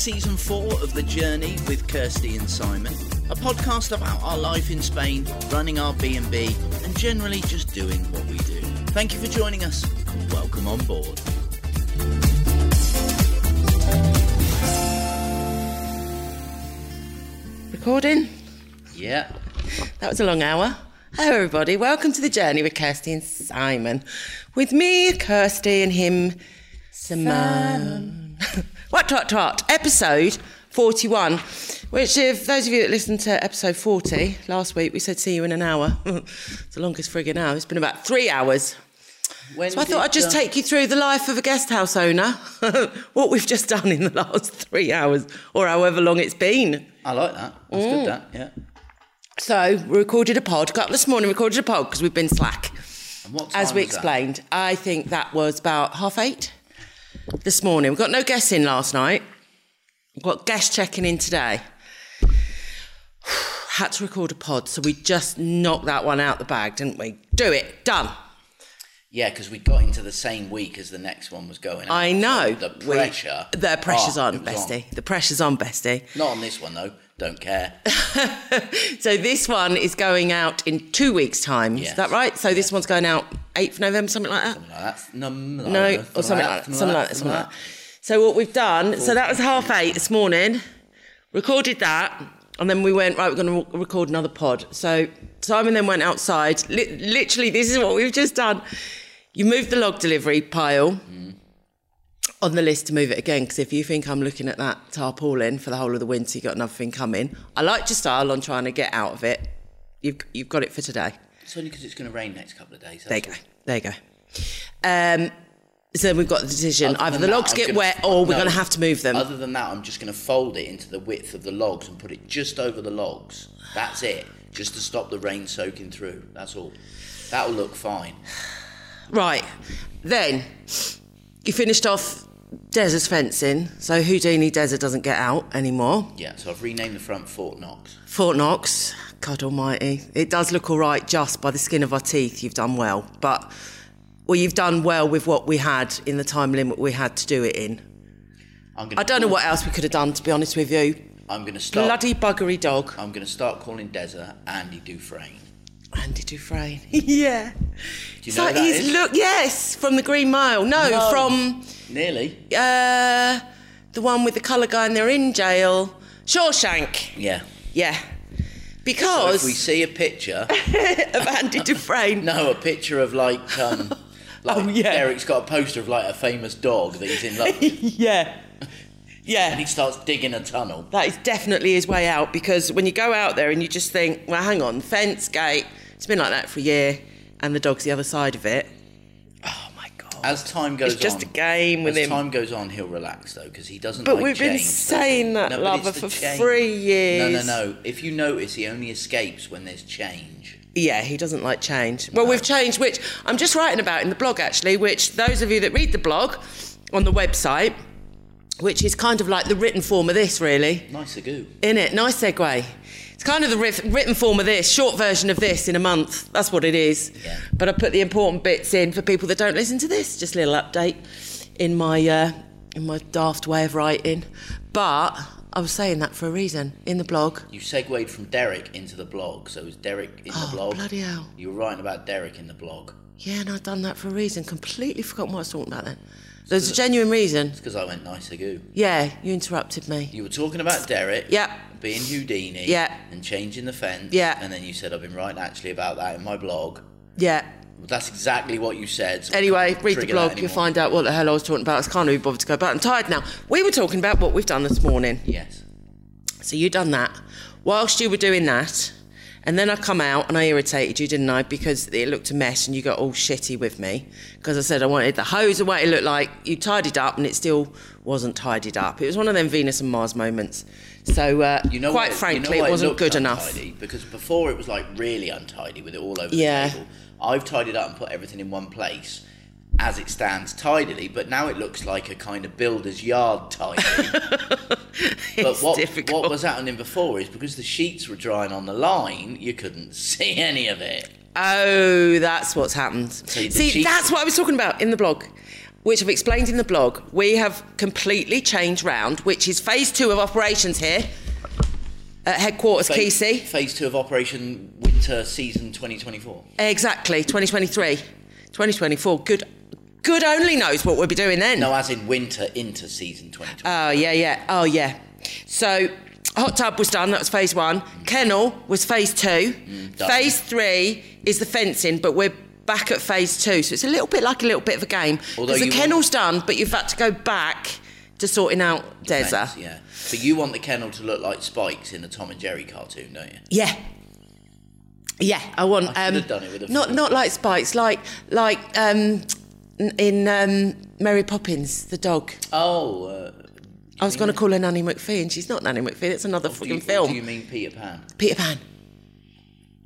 You're listening to season four of The Journey with Kirsty and Simon, a podcast about our life in Spain, running our B&B, and generally just doing what we do. Thank you for joining us. Welcome on board. Recording? Yeah. That was a long hour. Hello, everybody. Welcome to the journey with Kirsty and Simon. With me, Kirsty, and him, Simone. what, what, what? Episode 41, which, if those of you that listened to episode 40 last week, we said see you in an hour. it's the longest frigging hour. It's been about three hours. When So I thought I'd just take you through the life of a guest house owner, what we've just done in the last three hours, or however long it's been. I like that. That's Mm. good, that, yeah. So we recorded a pod. Got up this morning, recorded a pod because we've been slack. As we explained, I think that was about half eight this morning. We got no guests in last night. We've got guests checking in today. Had to record a pod, so we just knocked that one out the bag, didn't we? Do it, done. Yeah, because we got into the same week as the next one was going out. I know. So the We- pressure. the pressure's oh, on, bestie. The pressure's on, bestie. Not on this one, though. Don't care. So this one is going out in two weeks' time. Is that right? So this one's going out 8th of November, something like that? Something like that. No, No, or something like that. Something like that. Something like that. So what we've done, so that was half eight this morning. Recorded that, and then we went right. We're going to record another pod. So Simon then went outside. Li- literally, this is what we've just done. You moved the log delivery pile mm. On the list to move it again because if you think I'm looking at that tarpaulin for the whole of the winter, you got another thing coming. I liked your style on trying to get out of it. You've you've got it for today. It's only because it's going to rain next couple of days. There you go. There you go. Um, so we've got the decision: Other either the that, logs I'm get gonna- wet, or we're no. going to have to move them. Other than that, I'm just going to fold it into the width of the logs and put it just over the logs. That's it. Just to stop the rain soaking through. That's all. That'll look fine. Right. Then you finished off Des's fencing, so Houdini Deza doesn't get out anymore. Yeah, so I've renamed the front Fort Knox. Fort Knox, God Almighty, it does look all right just by the skin of our teeth. You've done well, but well, you've done well with what we had in the time limit we had to do it in. I'm gonna I don't know what else we could have done, to be honest with you. I'm going to start. Bloody buggery dog, I'm going to start calling Deza Andy Dufresne. Andy Dufresne. yeah. Do you know like he's is? look yes from the Green Mile. No, No. from Nearly. uh, the one with the colour guy and they're in jail. Shawshank. Yeah. Yeah. So Because if we see a picture, of Andy Dufresne. no, a picture of like, um, like Oh, yeah. Eric's got a poster of like a famous dog that he's in love with, yeah. Yeah. And he starts digging a tunnel. That is definitely his way out because when you go out there and you just think, well, hang on, fence, gate, it's been like that for a year and the dog's the other side of it. Oh my God. As time goes It's just on, a game with as him. time goes on, he'll relax though because he doesn't. But like we've been change, does saying that, No, lover, for change. three years. No, no, no. If you notice, he only escapes when there's change. Yeah, he doesn't like change. Well, we've changed, which I'm just writing about in the blog actually, which those of you that read the blog on the website, which is kind of like the written form of this, really. Nice a goo. In it, nice segue. It's kind of the writ- written form of this, short version of this in a month. That's what it is. Yeah. But I put the important bits in for people that don't listen to this. Just a little update in my uh, in my daft way of writing. But I was saying that for a reason in the blog. You segued from Derek into the blog, so is Derek in Oh, the blog? bloody hell. You were writing about Derek in the blog. Yeah, and I've done that for a reason. Completely forgotten what I was talking about then. There's a genuine reason. It's because I went nice goo. Yeah, you interrupted me. You were talking about Derek. Yeah. Being Houdini. Yeah. And changing the fence. Yeah. And then you said I've been writing actually about that in my blog. Yeah. That's exactly what you said. so Anyway, read the blog. You'll find out what the hell I was talking about. I can't even bother to go back. I'm tired now. We were talking about what we've done this morning. Yes. So you done that. Whilst you were doing that, and then I come out and I irritated you, didn't I? Because it looked a mess and you got all shitty with me. Because I said I wanted the hose away. It looked like you tidied up and it still wasn't tidied up. It was one of them Venus and Mars moments. So, uh, You know quite what- frankly, you know it wasn't good enough. Because before it was like really untidy with it all over Yeah. the table. I've tidied up and put everything in one place as it stands tidily, but now it looks like a kind of builder's yard tidy. but what, difficult. what was happening before is because the sheets were drying on the line, you couldn't see any of it. Oh, that's what's happened. the See, sheets- that's what I was talking about in the blog. Which I've explained in the blog, we have completely changed round, which is phase two of operations here at headquarters Phase, Kesey. phase two of Operation Winter Season 2024. Exactly, 2023. 2024. Good good only knows what we'll be doing then. No, as in winter into season 2024. Oh, yeah, yeah. Oh, yeah. So, hot tub was done. That was phase one. Mm. Kennel was phase two. Mm, done. phase three is the fencing, but we're back at phase two. So, it's a little bit like a little bit of a game. Because the kennel's done, but you've had to go back to sorting out Deza. Yeah. But you want the kennel to look like Spikes in a Tom and Jerry cartoon, don't you? Yeah. Yeah, I want. I should um, have done it with a not film. not like Spikes, like like um, in um, Mary Poppins, the dog. Oh, uh, I was going to call her Nanny McPhee, and she's not Nanny McPhee. It's another you, fucking film. do you mean Peter Pan? Peter Pan.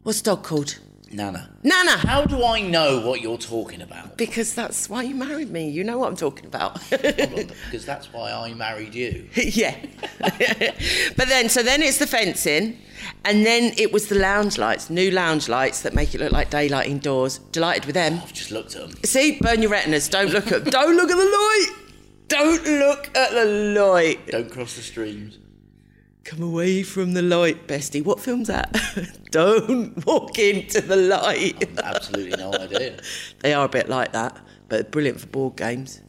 What's the dog called? Nana. Nana. How do I know what you're talking about? Because that's why you married me. You know what I'm talking about. because that's why I married you. yeah. but then, so then it's the fencing, and then it was the lounge lights, new lounge lights that make it look like daylight indoors. Delighted with them. I've just looked at them. See, burn your retinas. Don't look at. don't look at the light. Don't look at the light. Don't cross the streams. Come away from the light, bestie. What film's that? don't walk into the light. Absolutely no idea. They are a bit like that, but brilliant for board games.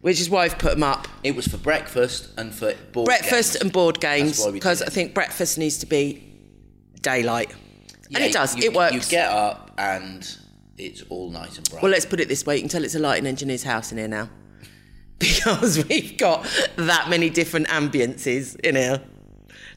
Which is why I've put them up. It was for breakfast and for board breakfast games. and board games why we did because. I think breakfast needs to be daylight, Yeah, and it does. You, it works. You get up and it's all nice and bright. well, let's put it this way: you can tell it's a lighting engineer's house in here now, because we've got that many different ambiences in here.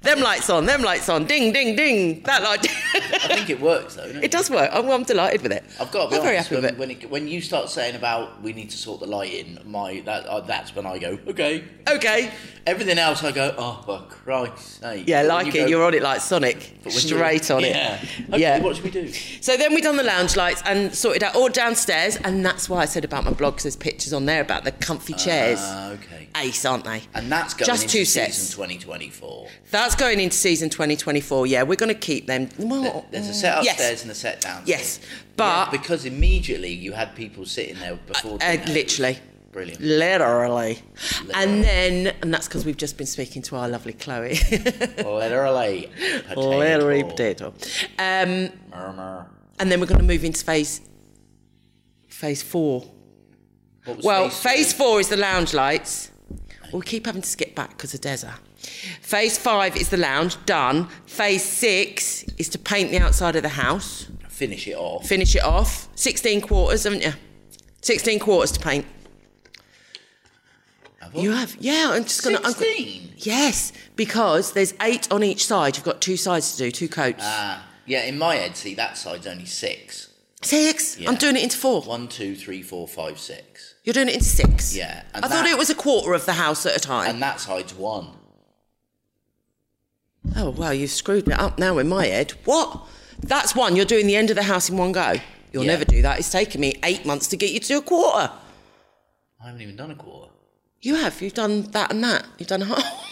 Them lights on, them lights on, ding, ding, ding. That light. I think it works though. Don't it does work. I'm, I'm delighted with it. I've got to be I'm very happy when, with it. when, it, when you start saying about we need to sort the lighting, my that uh, that's when I go okay. Okay. Everything else, I go oh for Christ's sake. Yeah, like you it. go- You're on it like Sonic, but when you're- straight on yeah. it. Okay, Yeah. What should we do? So then we done the lounge lights and sorted out all downstairs, and that's why I said about my blog. Cause there's pictures on there about the comfy chairs. Ah, okay. Ace, aren't they? And that's going Just into two season sets. 2024. That's going into season 2024. Yeah, we're going to keep them. Well, There's a set Mm, yes. upstairs and a set downstairs. Yes, Yeah, but because immediately you had people sitting there before. uh, literally, Brilliant. literally, and then and that's because we've just been speaking to our lovely Chloe, Literally. Potato. literally potato. Um, Murmur. and then we're going to move into phase phase four. Well, phase phase four is the lounge lights. We'll keep having to skip back because of Deza. Phase five is the lounge, done. Phase six is to paint the outside of the house, Finish it off. finish it off. 16 quarters, haven't you? 16 quarters to paint. Have? You have? Yeah, I'm just going to. 16? Yes, because there's eight on each side. You've got two sides to do, two coats. Ah, yeah, in my head, see, that side's only six. Six? yeah. I'm doing it into four. One, two, three, four, five, six. You're doing it into six? Yeah, I and thought it was a quarter of the house at a time. And that side's one. Oh, well, you've screwed me up now in my head. What? That's one. You're doing the end of the house in one go. You'll Yeah. never do that. It's taken me eight months to get you to a quarter. I haven't even done a quarter. You have. You've done that and that. You've done half.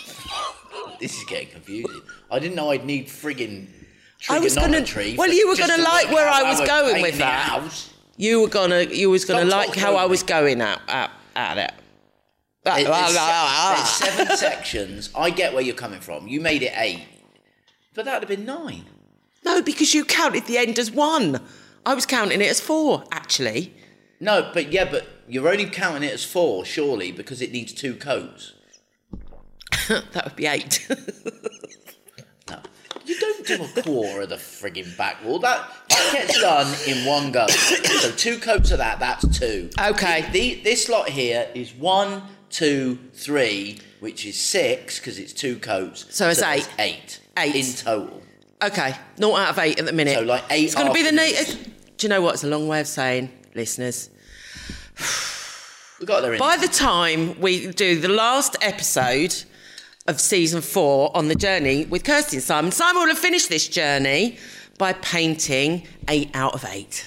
This is getting confusing. I didn't know I'd need friggin' I was gonna- well, you were gonna to like where I was going with that. house. You were gonna. You was gonna Stop like how I was going at at, at it. It- There's, se- there's seven sections. I get where you're coming from. You made it eight, but that'd have been nine. No, because you counted the end as one. I was counting it as four, actually. No, but yeah, but you're only counting it as four, surely, because it needs two coats. that would be eight. No, you don't do a quarter of the frigging back wall. That that gets done in one go. So two coats of that, that's two. Okay. The, the, this lot here is one, two, three, which is six because it's two coats. So it's eight. Eight. Eight. in total. okay, not out of eight at the minute. So, like, eight It's going to be the na- Do you know what? It's a long way of saying, listeners. We got there in. By the time we do the last episode of season four on the journey with Kirsty and Simon, Simon will have finished this journey by painting eight out of eight.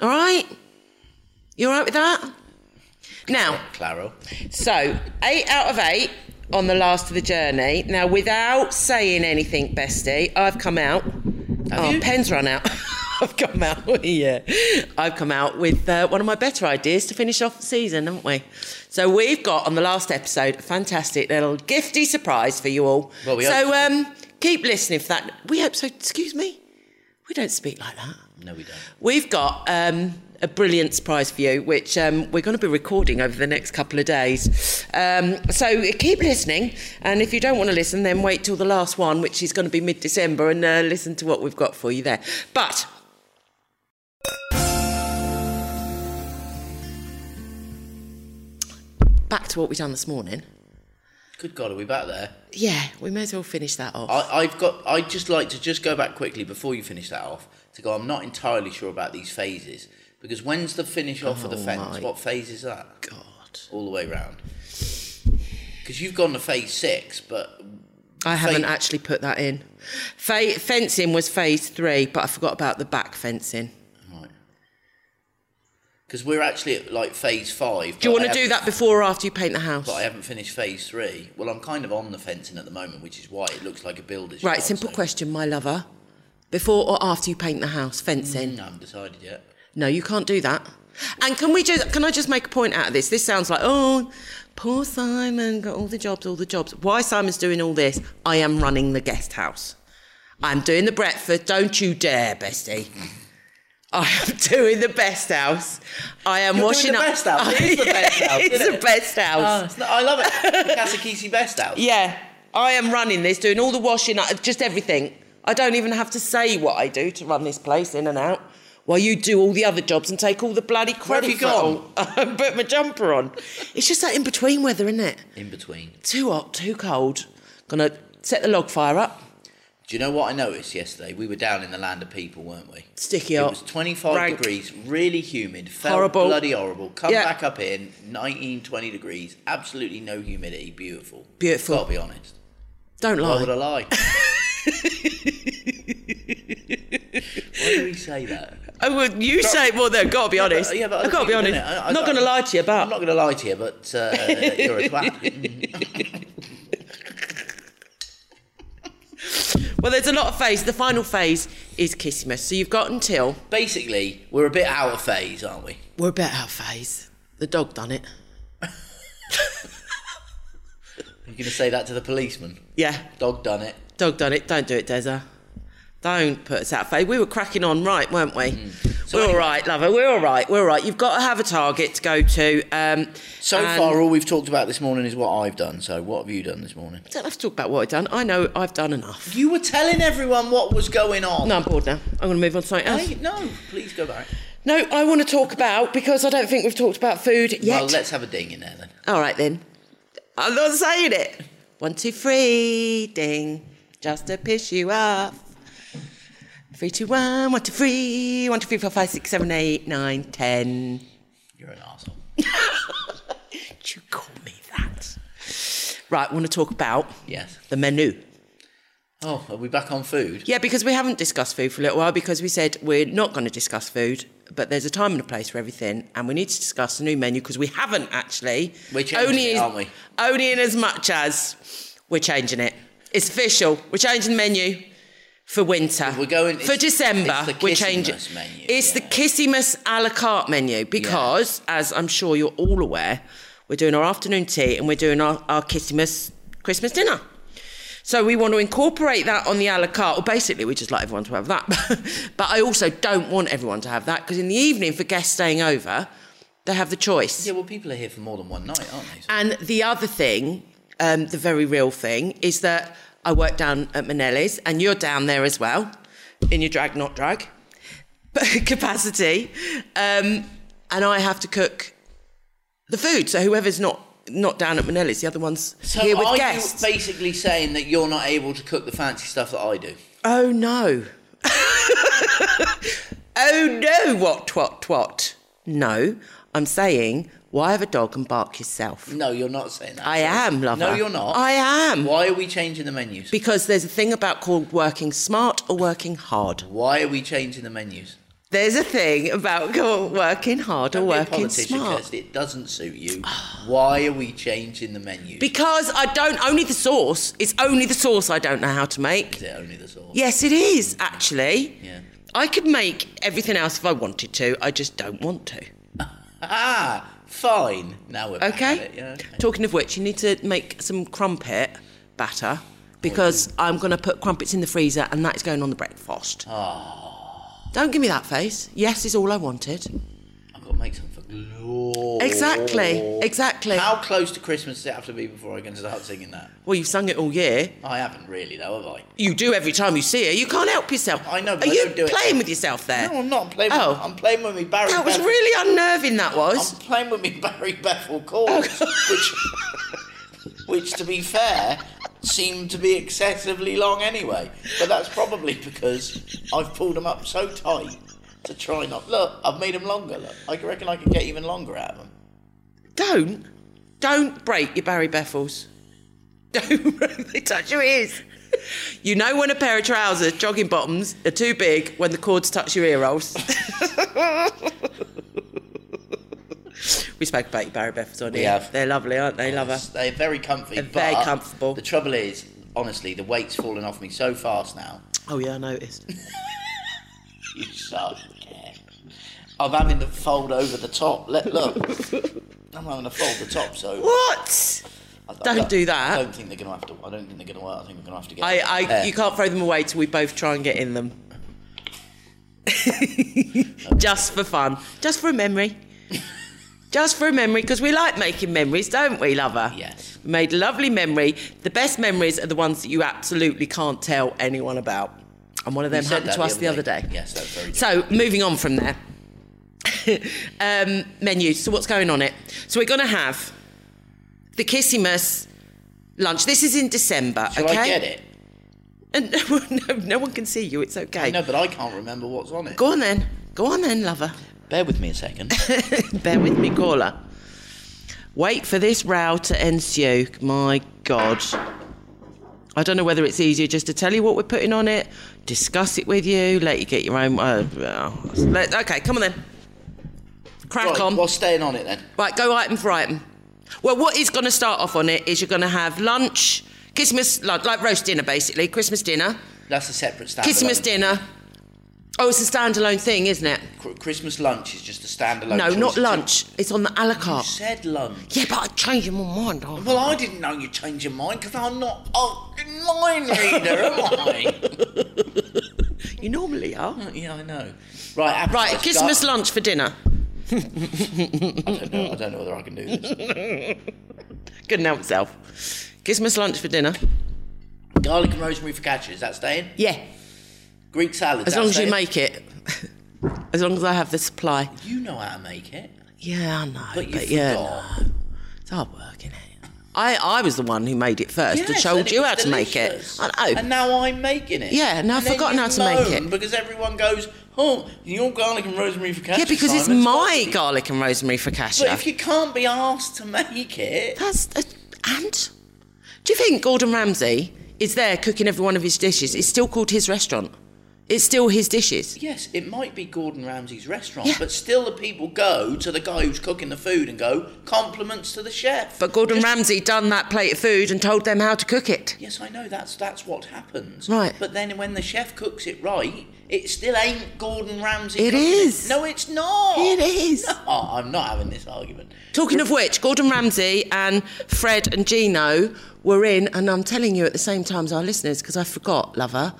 All right? You all right with that? Now, Claro. so eight out of eight on the last of the journey. Now, without saying anything, bestie, I've come out. Have oh, you? pen's run out. I've come out, yeah. I've come out with uh, one of my better ideas to finish off the season, haven't we? So we've got on the last episode a fantastic little gifty surprise for you all. Well, we so um, keep listening for that. We hope so. Excuse me. We don't speak like that. No, we don't. We've got um, a brilliant surprise for you, which um, we're going to be recording over the next couple of days. Um, so keep listening, and if you don't want to listen, then wait till the last one, which is going to be mid December, and uh, listen to what we've got for you there. But back to what we've done this morning. Good God, are we back there? Yeah, we may as well finish that off. I, I've got. I'd just like to just go back quickly before you finish that off to go. I'm not entirely sure about these phases because when's the finish off of the Oh, fence? What phase is that? God, All the way round. Because you've gone to phase six, but I haven't actually put that in. Fa- fencing was phase three, but I forgot about the back fencing. right. Because we're actually at like phase five. Do you want to do that before or after you paint the house? But I haven't finished phase three. Well, I'm kind of on the fencing at the moment, which is why it looks like a builder's Right, simple so- question, my lover. Before or after you paint the house, fencing? Mm, I haven't decided yet. No, you can't do that. And can we just can I just make a point out of this? This sounds like, oh, poor Simon got all the jobs, all the jobs. Why Simon's doing all this? I am running the guest house. I'm doing the breakfast. Don't you dare, bestie. I am doing the best house. I am You're washing doing the up. best house. It is the best house, it's the it? best oh, house. Oh, I love it. The Casakisi Best House. Yeah, I am running this, doing all the washing up, just everything. I don't even have to say what I do to run this place in and out. While you do all the other jobs and take all the bloody Where have credit you for it. I put my jumper on. It's just that in between weather, isn't it? In between. Too hot, too cold. Gonna set the log fire up. Do you know what I noticed yesterday? We were down in the land of people, weren't we? Sticky It was 25 rank. degrees, really humid, felt Horrible. bloody horrible. Come Yeah. back up in 19, 20 degrees, absolutely no humidity, beautiful. Beautiful. Gotta be honest. Don't Why lie. would I lie? Why do we say that? Oh, well, you say well. Then, gotta be honest. but- yeah, but I gotta be honest. I- I I'm not don't- gonna lie to you, but I'm not going to lie to you, but uh, you're a twat. well, there's a lot of phase. The final phase is Christmas, so you've got until Basically, we're a bit out of phase, aren't we? we're a bit out of phase. The dog done it. Are You're going to say that to the policeman. Yeah, Dog done it. Dog done it. Don't do it, Deza. Don't put us out of. We were cracking on, right, weren't we? Mm. So we're anyway- all right, lover. We're all right. We're all right. You've got to have a target to go to. Um, So far, all we've talked about this morning is what I've done. So, what have you done this morning? don't have to talk about what I've done. I know I've done enough. You were telling everyone what was going on. No, I'm bored now. I'm going to move on to something else. Hey, no, please go back. No, I want to talk about because I don't think we've talked about food yet. Well, let's have a ding in there then. All right then. I'm not saying it. One, two, three, ding. Just to piss you off. Three, two, one, one, two, three, one, two, three, four, five, six, seven, eight, nine, ten. You're an arsehole. Did you call me that? Right, I want to talk about Yes. the menu. Oh, are we back on food? Yeah, because we haven't discussed food for a little while because we said we're not going to discuss food, but there's a time and a place for everything, and we need to discuss the new menu because we haven't actually. We're changing it, aren't we? Only in as much as we're changing it. It's official. We're changing the menu for winter. We're going- for December. it's the we're changing. Kisimas menu, It's the yeah. Kisimas a la carte menu because, as I'm sure you're all aware, we're doing our afternoon tea and we're doing our, our Kisimas Christmas dinner. So we want to incorporate that on the a la carte. Well, basically, we just like everyone to have that. but I also don't want everyone to have that because in the evening, for guests staying over, they have the choice. Yeah, well, people are here for more than one night, aren't they? So- And the other thing, um, the very real thing, is that I work down at Manelli's and you're down there as well in your drag, not drag capacity. Um, and I have to cook the food. So whoever's not not down at Manelli's, the other one's So here with are guests. you basically saying that you're not able to cook the fancy stuff that I do? Oh no. oh no, what, what, what? No, I'm saying, why have a dog and bark yourself? No, you're not saying that. I am, lover. No, you're not. I am. Why are we changing the menus? Because there's a thing about called working smart or working hard. Why are we changing the menus? There's a thing about working hard or Don't be a working politician, smart. Kirsty. It doesn't suit you. Why are we changing the menus? Because I don't only the sauce. It's only the sauce I don't know how to make. Is it only the sauce? Yes, it is actually. Yeah. I could make everything else if I wanted to. I just don't want to. Ah, fine. Now we're back Okay? yeah, okay. Talking of which, you need to make some crumpet batter because I'm going to put crumpets in the freezer and that's going on the breakfast. Ah. Don't give me that face. Yes is all I wanted. I've got to make some Exactly. Exactly. How close to Christmas does it have to be before I can start singing that? Well, you've sung it all year. I haven't really, though, have I? You do every time you see it. You can't help yourself. I know, but Are I you don't do it. playing with yourself there? No, I'm not. I'm playing. Oh. With, I'm playing with me Barry. That was Bethel- really unnerving. That was. I'm playing with me Barry Bethel chords, which, which, to be fair, seem to be excessively long anyway. But that's probably because I've pulled them up so tight to try not. Look, I've made them longer. Look, I reckon I could get even longer out of them. Don't, don't break your Barry Bethels. Don't break they touch your ears. You know when a pair of trousers, jogging bottoms, are too big when the cords touch your ear rolls. we spoke about your Barry Bethels on We here. have. They're lovely, aren't they, lover? They're very comfy. They're very comfortable. The trouble is, honestly, the weight's fallen off me so fast now. Oh yeah, I noticed. You suck. I'm having to fold over the top. Let look. I'm having to fold the top, so What? I- I Don't do that. I don't think they're gonna have to. I don't think they're gonna work. I think we're gonna have to get. I, I, you can't throw them away till we both try and get in them. Just for fun, just for a memory, just for a memory, because we like making memories, don't we, lover? Yes. We made a lovely memory. The best memories are the ones that you absolutely can't tell anyone about. And one of them happened to us the other day. Yes, that's very. True. So, moving on from there. um, menu. So, what's going on it? So, we're going to have the Kisimas lunch. This is in December, Shall okay? I get it? And no, no one can see you. It's okay. No, but I can't remember what's on it. Go on then. Go on then, lover. Bear with me a second. Bear with me, caller. Wait for this row to ensue. My God. I don't know whether it's easier just to tell you what we're putting on it, discuss it with you, let you get your own. Uh, let, okay, come on then. Crack right, on. what's staying on it then? Right, go item for item. Well, what is going to start off on it is you're going to have lunch, Christmas, like, like roast dinner basically, Christmas dinner, That's a separate standalone. Christmas dinner. Oh, it's a standalone thing, isn't it? Christmas lunch is just a standalone. No, not lunch. It's on the a la You said lunch. Yeah, but I changed my mind. Oh. Well, I didn't know you'd change your mind because I'm not a mind reader, am I? You normally are. Uh, yeah, I know. Right, Right, Christmas lunch for dinner. I don't know. I don't know whether I can do this. Couldn't help itself. Christmas lunch for dinner. Garlic and rosemary focaccia. Is that staying? Yeah, Greek salad. as long as you make it. as long as I have the supply. You know how to make it, Yeah, I know. but you yeah, no. it's hard work, isn't it? I, I was the one who made it first and Yes, told and it you how to make it. I know. And now I'm making it. Yeah, now I've forgotten how to make it. Because everyone goes, oh, your garlic and rosemary focaccia. yeah, because it's my garlic and rosemary be-" But if you can't be asked to make it, That's uh, and do you think Gordon Ramsay is there cooking every one of his dishes? It's still called his restaurant. It's still his dishes. yes, it might be Gordon Ramsay's restaurant, Yeah. but still the people go to the guy who's cooking the food and go, compliments to the chef. But Gordon Just- Ramsay done that plate of food and told them how to cook it. Yes, I know that's that's what happens. Right. But then when the chef cooks it right, it still ain't Gordon Ramsay. It cooking is. No, it's not. It is. No, I'm not having this argument. Talking of which, Gordon Ramsay and Fred and Gino were in, and I'm telling you at the same time as our listeners because I forgot, lover.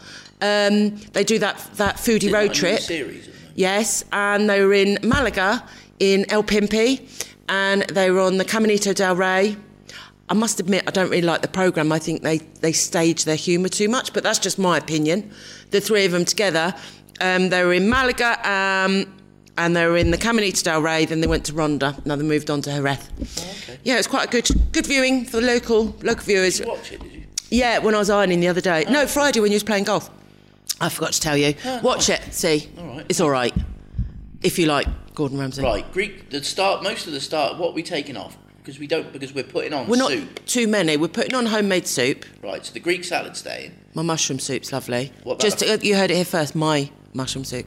Um, they do that that foodie road trip. series. Yes, and they were in Malaga in El Pimpi, and they were on the Caminito del Rey. I must admit, I don't really like the program. I think they they stage their humour too much, but that's just my opinion. The three of them together, um, they were in Malaga, um, and they were in the Caminito del Rey. Then they went to Ronda. Now they moved on to Jerez. okay. Yeah, it's quite a good good viewing for the local local viewers. Did you watch it? Did you? Yeah, when I was ironing the other day. No, Friday when you was playing golf. I forgot to tell you. Watch it. See, All right. it's all right if you like Gordon Ramsay. Right, Greek. The start. Most of the start. What are we taking off? Because we don't. Because we're putting on We're not soup. too many. We're putting on homemade soup. Right. So the Greek salad staying. My mushroom soup's lovely. What about Just the- you heard it here first. My mushroom soup.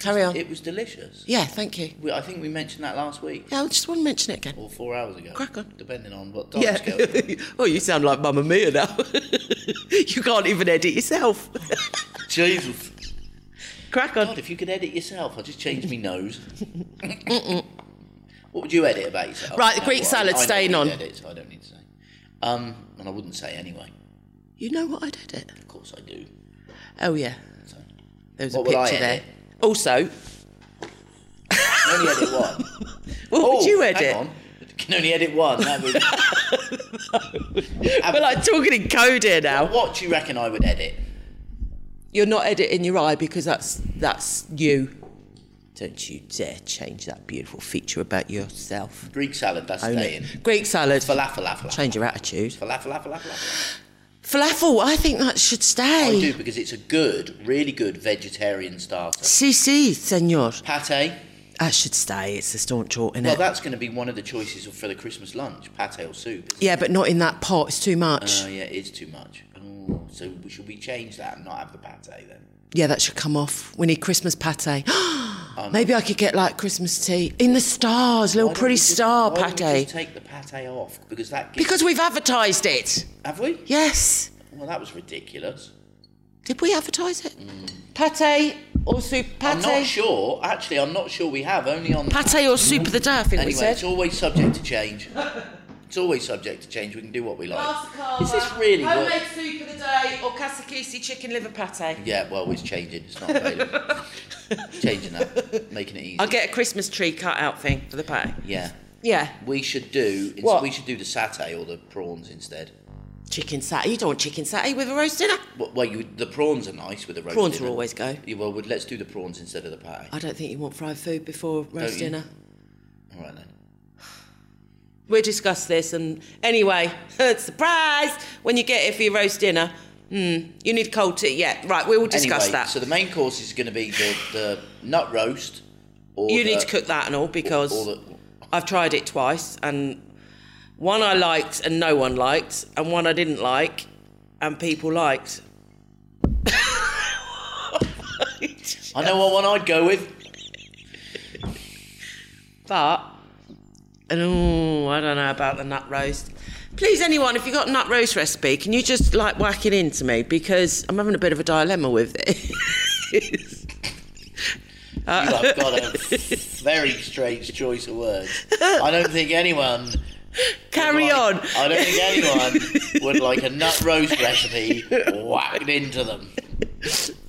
Carry on. It was delicious. yeah, thank you. We, I think we mentioned that last week Yeah, I just want to mention it again. or four hours ago. Crack on. Depending on what time Yeah. scale. oh, you sound like Mamma Mia now. you can't even edit yourself. Jesus. Crack on. God, if you could edit yourself, I'll just change my nose. what would you edit about yourself? Right, the No, Greek well, salad staying on. Edit, I don't need to say. Um, and I wouldn't say anyway. You know what I did it? Of course I do. Oh yeah, So. there was What a picture there. edit? Also, can only edit one. what Oh, would you oh, hang edit? on. Can only edit one. That would... We're like talking in code here now. What do you reckon I would edit? You're not editing your eye because that's that's you. Don't you dare change that beautiful feature about yourself. Greek salad, that's Own staying. it. Greek salad. Falafel, falafel. Change your attitude. Falafel, falafel, falafel. Falafel, I think that should stay. I do because it's a good, really good vegetarian starter. Si, si, senor. Pate. That should stay. It's a staunch alt, isn't Well, that's going to be one of the choices for the Christmas lunch, pate or soup. Yeah, but not in that pot. It's too much. Oh, yeah, it is too much. Oh, so should we change that and not have the pate then? yeah, that should come off. We need Christmas pate. Um, Maybe I could get like Christmas tea in the stars, little pretty we just- star why don't we pate. just take the pate off because that gives, Because we've advertised it. have we? Yes. Well, that was ridiculous. Did we advertise it? Hmm. Pate or soup? Pate? I'm not sure. Actually, I'm not sure we have. Only on Pate or soup of the day, I think we anyway. said. It's always subject to change. It's always subject to change. We can do what we like. Is this really what? Homemade soup of the day or Casakisi chicken liver pate? Yeah, well, it's changing. It's not available. Changing that, making it easy. I'll get a Christmas tree cut out thing for the pate. Yeah, Yeah. we should do. What? We should do the satay or the prawns instead. Chicken satay. You don't want chicken satay with a roast dinner? Well, well you, the prawns are nice with a roast. Dinner. Prawns dinner. will always go. Yeah, well, let's do the prawns instead of the pie. I don't think you want fried food before roast dinner. All right then. We'll discuss this and anyway, surprise! When you get it for your roast dinner, hmm, you need cold tea. Yeah, right, we will discuss anyway, that. so the main course is going to be the, the nut roast. Or you the, need to cook that and all because Or the, I've tried it twice and one I liked and no one liked, and one I didn't like and people liked. I know what one I'd go with. But oh, I don't know about the nut roast. Please, anyone, if you've got a nut roast recipe, can you just like whack it into me because I'm having a bit of a dilemma with it. You have got a very strange choice of words. I don't think anyone. Carry like- on. I don't think anyone would like a nut roast recipe whacked into them.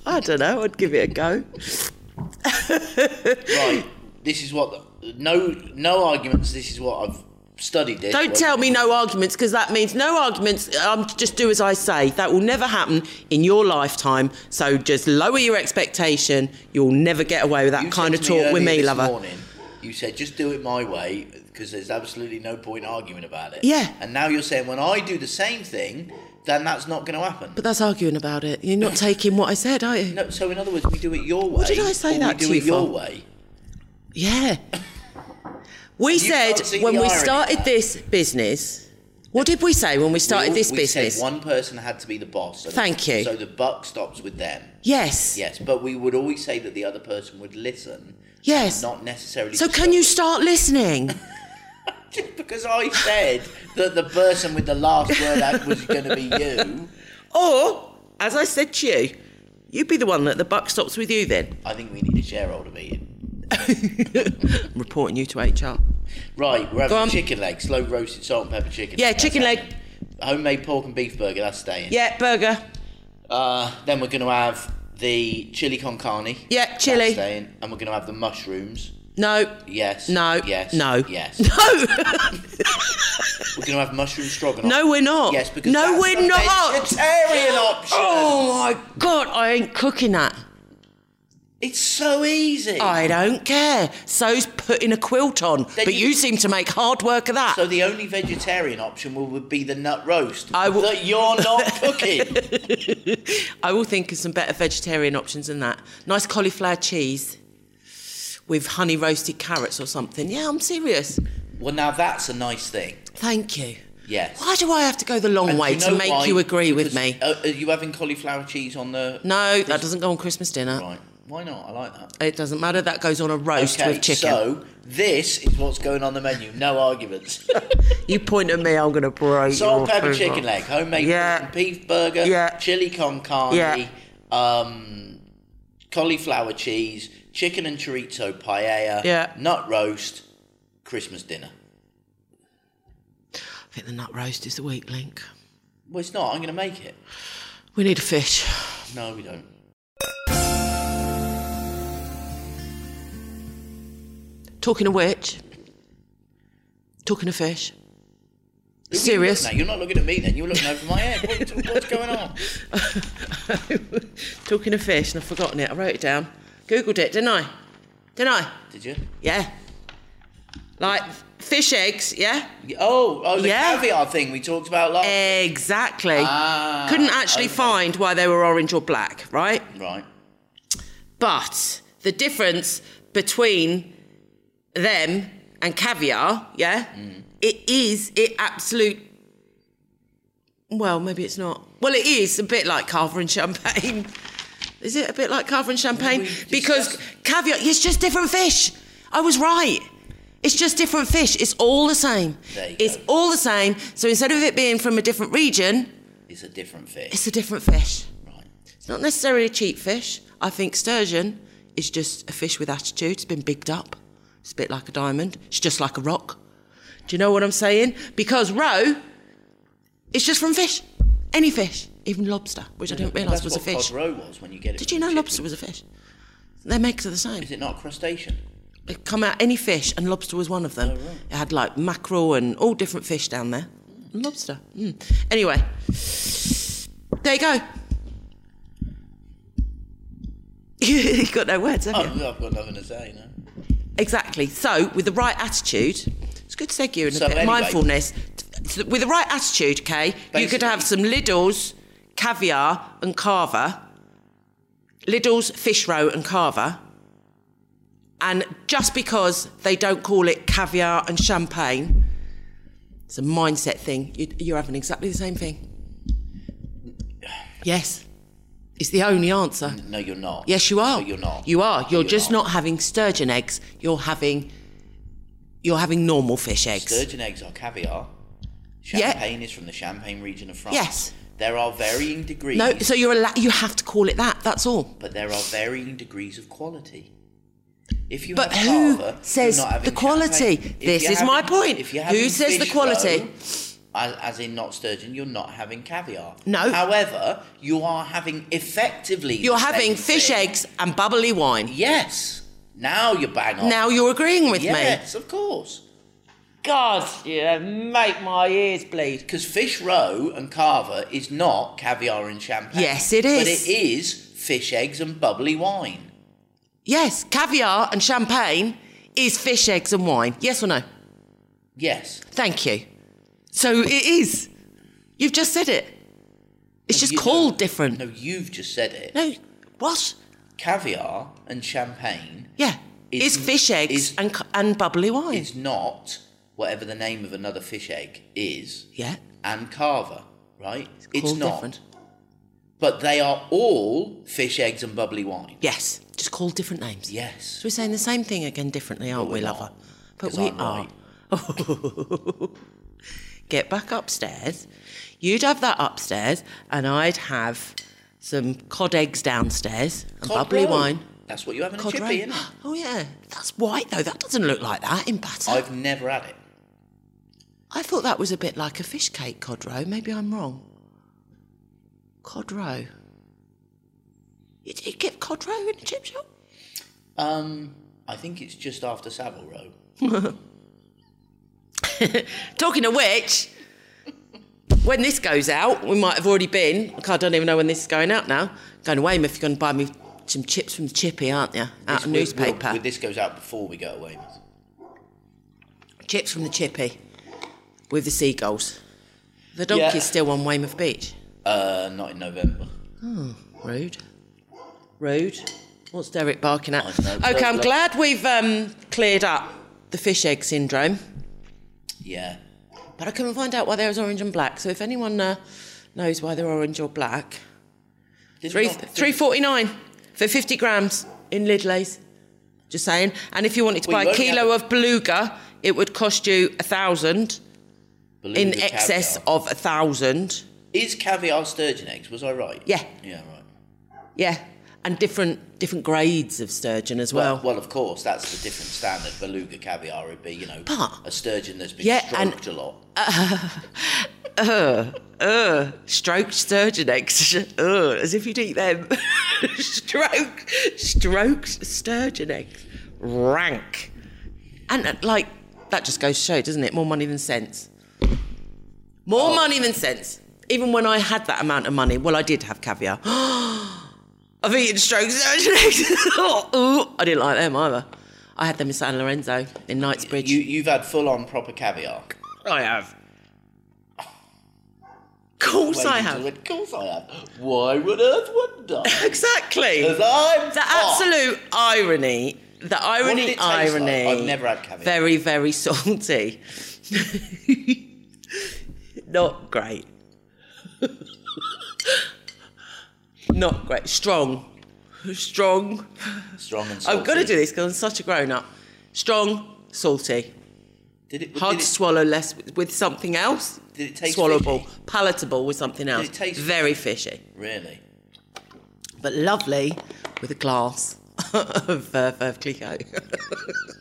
I don't know. I'd give it a go. Right. This is what. No, no arguments. This is what I've studied. This. Don't tell me no arguments because that means no arguments. Um, just do as I say. That will never happen in your lifetime. So just lower your expectation. You'll never get away with that you kind said of to talk with earlier me, this lover. Morning, you said just do it my way because there's absolutely no point arguing about it. Yeah. And now you're saying when I do the same thing, then that's not going to happen. But that's arguing about it. You're not taking what I said, are you? No, so in other words, we do it your way. What did I say or that we do to it you your for? way. Yeah. We said when we started this business. What did we say when we started We- this we business? Said one person had to be the boss. So the- Thank you. So the buck stops with them. yes. Yes, but we would always say that the other person would listen. Yes. Not necessarily. So can you start listening? Just because I said that the person with the last word out was going to be you, or, as I said to you, you'd be the one that the buck stops with you then. I think we need a shareholder meeting. Reporting you to HR. Right, we're having chicken leg, slow roasted salt and pepper chicken. Yeah, chicken leg. happening. Homemade pork and beef burger, that's staying. Yeah, burger. Uh, then we're going to have the chili con carne. Yeah, chili. That's staying. And we're going to have the mushrooms. No. Yes. No. Yes. No. Yes. No. We're going to have mushroom stroganoff. no, we're not. Yes, because no, that's we're not. vegetarian option. Oh my god, I ain't cooking that. It's so easy. I don't care. So's putting a quilt on, Then but you- you seem to make hard work of that. So the only vegetarian option will would be the nut roast I will- that you're not cooking. I will think of some better vegetarian options than that. Nice cauliflower cheese with honey roasted carrots or something. Yeah, I'm serious. well, now that's a nice thing. Thank you. Yes. Why do I have to go the long And way you to make why? you agree with me? Uh, are you having cauliflower cheese on the? No, that doesn't go on Christmas dinner. Right. Why not? I like that. It doesn't matter. That goes on a roast Okay, with chicken. so this is what's going on the menu. No arguments. you point at me, I'm going to break Salt, pepper, chicken leg, homemade Yeah. beef burger, Yeah. chili con carne, Yeah. um, cauliflower cheese, chicken and chorizo paella, Yeah. nut roast, Christmas dinner. I think the nut roast is the weak link. Well, it's not. I'm going to make it. We need a fish. No, we don't. Talking of which, talking of fish. Who you Serious? looking? You're not looking at me then. You're looking over my head. What, what's going on? talking of fish, and I've forgotten it. I wrote it down. Googled it, didn't I? Didn't I? Did you? Yeah. Like fish eggs, yeah? Oh, oh, the Yeah. caviar thing we talked about last. Exactly. Ah, Couldn't actually okay. find why they were orange or black, right? Right. But the difference between them and caviar, yeah, mm. it is it absolute. Well, maybe it's not. Well, it is a bit like cava and champagne. Is it a bit like cava and champagne? Because caviar, it's just different fish. I was right. It's just different fish. It's all the same. It's go. all the same. So instead of it being from a different region, It's a different fish. it's a different fish. Right. It's not necessarily a cheap fish. I think sturgeon is just a fish with attitude. It's been bigged up. It's a bit like a diamond. It's just like a rock. Do you know what I'm saying? Because roe is just from fish. Any fish. Even lobster, which I didn't realise was a fish. cod roe was when you get it. Did you know lobster was a fish? Their makes are the same. Is it not a crustacean? It come out any fish, and lobster was one of them. Oh, right. It had like mackerel and all different fish down there. And lobster. Mm. Anyway, there you go. you got no words, have you? Oh, I've got nothing to say. No. Exactly. So, with the right attitude, it's good to segue you in a So bit anyway- mindfulness. So With the right attitude, okay, you could have some Lidl's, caviar, and cava. Lidl's, fish roe, and cava. And just because they don't call it caviar and champagne, it's a mindset thing. You- You're having exactly the same thing. Yes. It's the only answer. No, you're not. Yes, you are. No, you're not. You are. No, You're, just not. having sturgeon eggs. You're having. You're having normal fish eggs. Sturgeon eggs are caviar. Yeah. Champagne is from the Champagne region of France. Yes. There are varying degrees. no, so you're allo- you have to call it that. That's all. but there are varying degrees of quality. If you But have who cava, says you're not the quality? champagne. This you're is my point. If you're Who says the quality? As, as in not sturgeon, you're not having caviar. No. However, you are having effectively. You're having fish thing. eggs and bubbly wine. Yes. Now you're bang on. Now you're agreeing with me. Yes, of course. God, you make my ears bleed. Because fish roe and cava is not caviar and champagne. Yes, it is. But it is fish eggs and bubbly wine. Yes, caviar and champagne is fish eggs and wine. Yes or no? Yes. Thank you. So it is. You've just said it. It's just You- called different. No, you've just said it. No, what? Caviar and champagne Yeah, Is- it's fish eggs is- and and bubbly wine. It's not whatever the name of another fish egg is yeah, and cava, right? It's, called not. different. But they are all fish eggs and bubbly wine. Yes, just called different names. Yes. So we're saying the same thing again differently, aren't we, lover? But we are. Get back upstairs. You'd have that upstairs, and I'd have some cod eggs downstairs and Cod bubbly roe. wine. That's what you have in a Cod chippy, roe. isn't it? Oh yeah, that's white though. That doesn't look like that in batter. I've never had it. I thought that was a bit like a fish cake cod roe. Maybe I'm wrong. Cod roe. You, you get cod roe in a chip shop? Um, I think it's just after Savile Row. Talking of which, when this goes out, we might have already been. I don't even know when this is going out now. Going to Weymouth, you're going to buy me some chips from the chippy, aren't you? Out This- of newspaper. we- this goes out before we go to Weymouth. Chips from the chippy with the seagulls. The donkey's Yeah. still on Weymouth Beach. Uh, not in November. Oh, Rude. Rude. What's Derek barking at? Know, okay, I'm glad we've um, cleared up the fish egg syndrome, Yeah. but I couldn't find out why they was orange and black. So if anyone uh, knows why they're orange or black, Did three three forty nine for fifty grams in Lidley's. Just saying. And if you wanted to Well, buy a kilo of beluga, it would cost you a thousand Beluga in excess caviar. of a thousand. Is caviar sturgeon eggs? Was I right? Yeah. Yeah, right. Yeah. And different different grades of sturgeon as well. Well, well, of course, that's the different standard. Beluga caviar would be, you know, But- a sturgeon that's been Yeah, and- stroked a lot. uh, stroked sturgeon eggs, uh, as if you'd eat them. stroke, stroked sturgeon eggs, rank. And uh, like that just goes to show, doesn't it? More money than sense. More Oh. money than sense. Even when I had that amount of money, well, I did have caviar. I've eaten stroked sturgeon eggs. Ooh, I didn't like them either. I had them in San Lorenzo in Knightsbridge. You, you've had full on proper caviar. I have. Of course I have. Of course I have. Why would Earth wonder? Exactly. Because I'm The hot. absolute irony, the did irony, it taste like? irony. I've never had caviar. Very, very salty. Not great. Not great. Strong. Strong. Strong and salty. I've got to do this because I'm such a grown up. Strong, salty. Did it, Hard did to it, swallow less with, with something else. Did it taste Swallowable. fishy? Palatable with something else. it taste Very fishy. Really? But lovely with a glass of uh, Veuve Clicquot.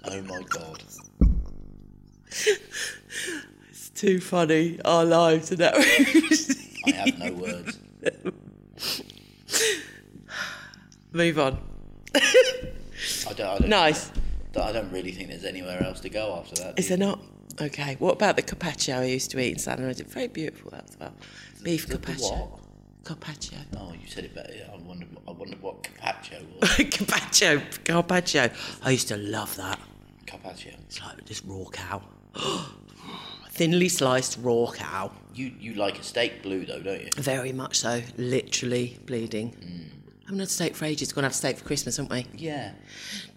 Oh my god. It's too funny. Our lives are that. I have no words. Move on. I don't, I don't, Nice. I don't really think there's anywhere else to go after that. Is there not? Okay. What about the carpaccio I used to eat in San Lorenzo? Very beautiful that as well. Beef The- the carpaccio. Carpaccio. Oh, you said it better. I wondered, I wondered what carpaccio was. carpaccio. Carpaccio. I used to love that. carpaccio. It's like this raw cow. Thinly sliced raw cow. You you like a steak blue though, don't you? Very much so. Literally bleeding. Mm. Haven't had steak for ages. Gonna have steak for Christmas, aren't we? Yeah.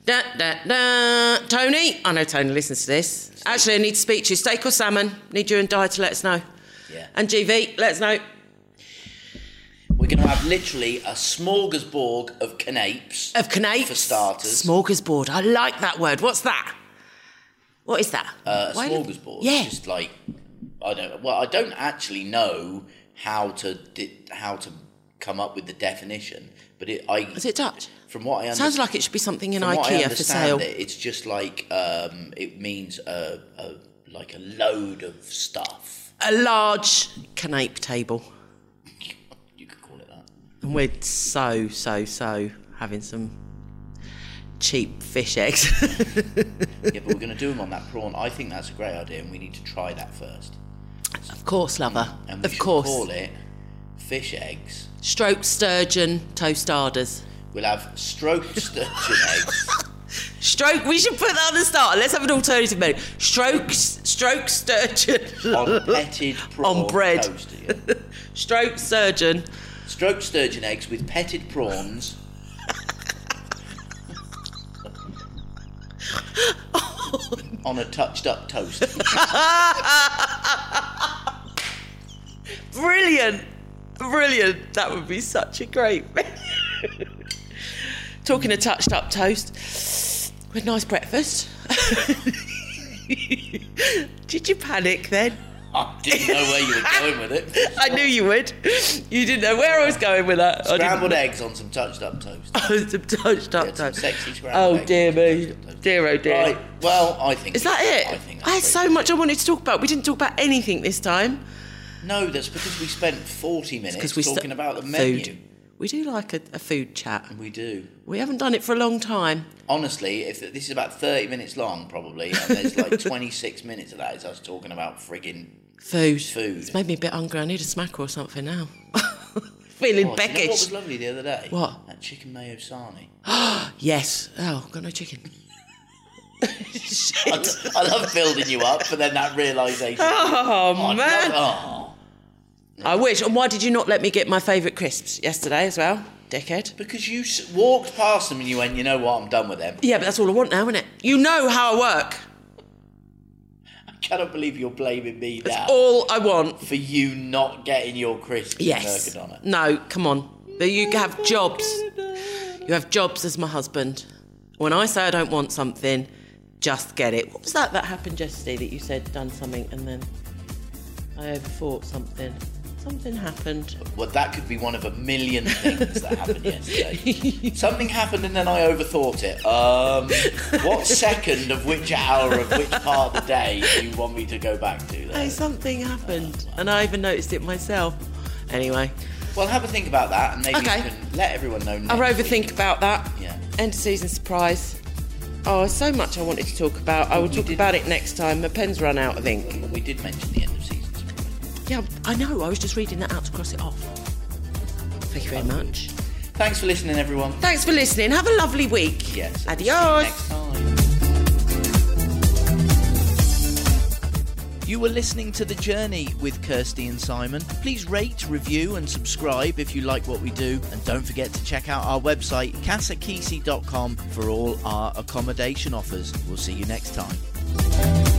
Da, da, da. Tony, I know Tony listens to this. Actually, I need to speak to you. Steak or salmon? Need you and Di to let us know. Yeah. And GV, let us know. We're going to have literally a smorgasbord of canapes. Of canapes. For starters. Smorgasbord. I like that word. What's that? What is that? Uh, a Why smorgasbord. Yeah. Just like I don't. Well, I don't actually know how to di- how to come up with the definition, but it. I Is it Dutch? from what I understand. Sounds like it should be something in from what I IKEA for sale. It, it's just like um, it means a, a like a load of stuff. A large canape table. You could call it that. And we're so, so, so having some cheap fish eggs. Yeah, but we're going to do them on that prawn. I think that's a great idea, and we need to try that first. of course, lover. And we Of course. call it fish eggs. Stroke sturgeon tostarders. We'll have stroked sturgeon eggs. Stroke. We should put that on the start. Let's have an alternative menu. Stroke, stroke sturgeon on petted prawn On bread. Stroke sturgeon. Stroked sturgeon eggs with petted prawns. on a touched up toast. Brilliant. Brilliant. That would be such a great menu. Talking of touched up toast, with nice breakfast. Did you panic then? I didn't know where you were going with it. I knew you would. You didn't know where I was going with that. Scrambled eggs on some touched up toast. some touched up Yeah, some toast. sexy scrambled Oh dear me, dear oh dear. Right. Well, I think Is that it? I think I had so much I wanted to talk about. We didn't talk about anything this time. No, that's because we spent forty minutes because we st- talking about the menu. food. We do like a, a food chat. We do. We haven't done it for a long time. Honestly, if this is about thirty minutes long, probably, and there's like twenty-six minutes of that is us talking about frigging. Food. Food. It's made me a bit hungry. I need a smacker or something now. Feeling Oh, do you know what was lovely the other day? What? That chicken mayo sarnie. yes. Oh, got no chicken. I, I love building you up, but then that realization. Oh, Oh, man. oh. I wish. And why did you not let me get my favourite crisps yesterday as well, dickhead? Because you s- walked past them and you went, you know what, I'm done with them. Yeah, but that's all I want now, isn't it? You know how I work. I cannot believe you're blaming me now All I want. for you not getting your crisps Yes. in Mercadona. No, come on. But you have jobs. You have jobs as my husband. When I say I don't want something, just get it. What was that that happened yesterday that you said done something and then I overthought something? Something happened. Well, that could be one of a million things that happened yesterday. Something happened and then I overthought it. Um, what second of which hour of which part of the day do you want me to go back to? Hey, something happened, and I even noticed it myself. Anyway. Well, have a think about that, and maybe okay. you can let everyone know. I'll overthink week. about that. Yeah. End of season surprise. Oh, so much I wanted to talk about. I will talk about it next time. My pen's run out, I think. We did mention the end yeah, I know. I was just reading that out to cross it off. Thank you very much. Thanks for listening, everyone. Thanks for listening. Have a lovely week. Yes. Adios. You were listening to The Journey with Kirsty and Simon. Please rate, review, and subscribe if you like what we do. And don't forget to check out our website, casakisi.com, for all our accommodation offers. We'll see you next time.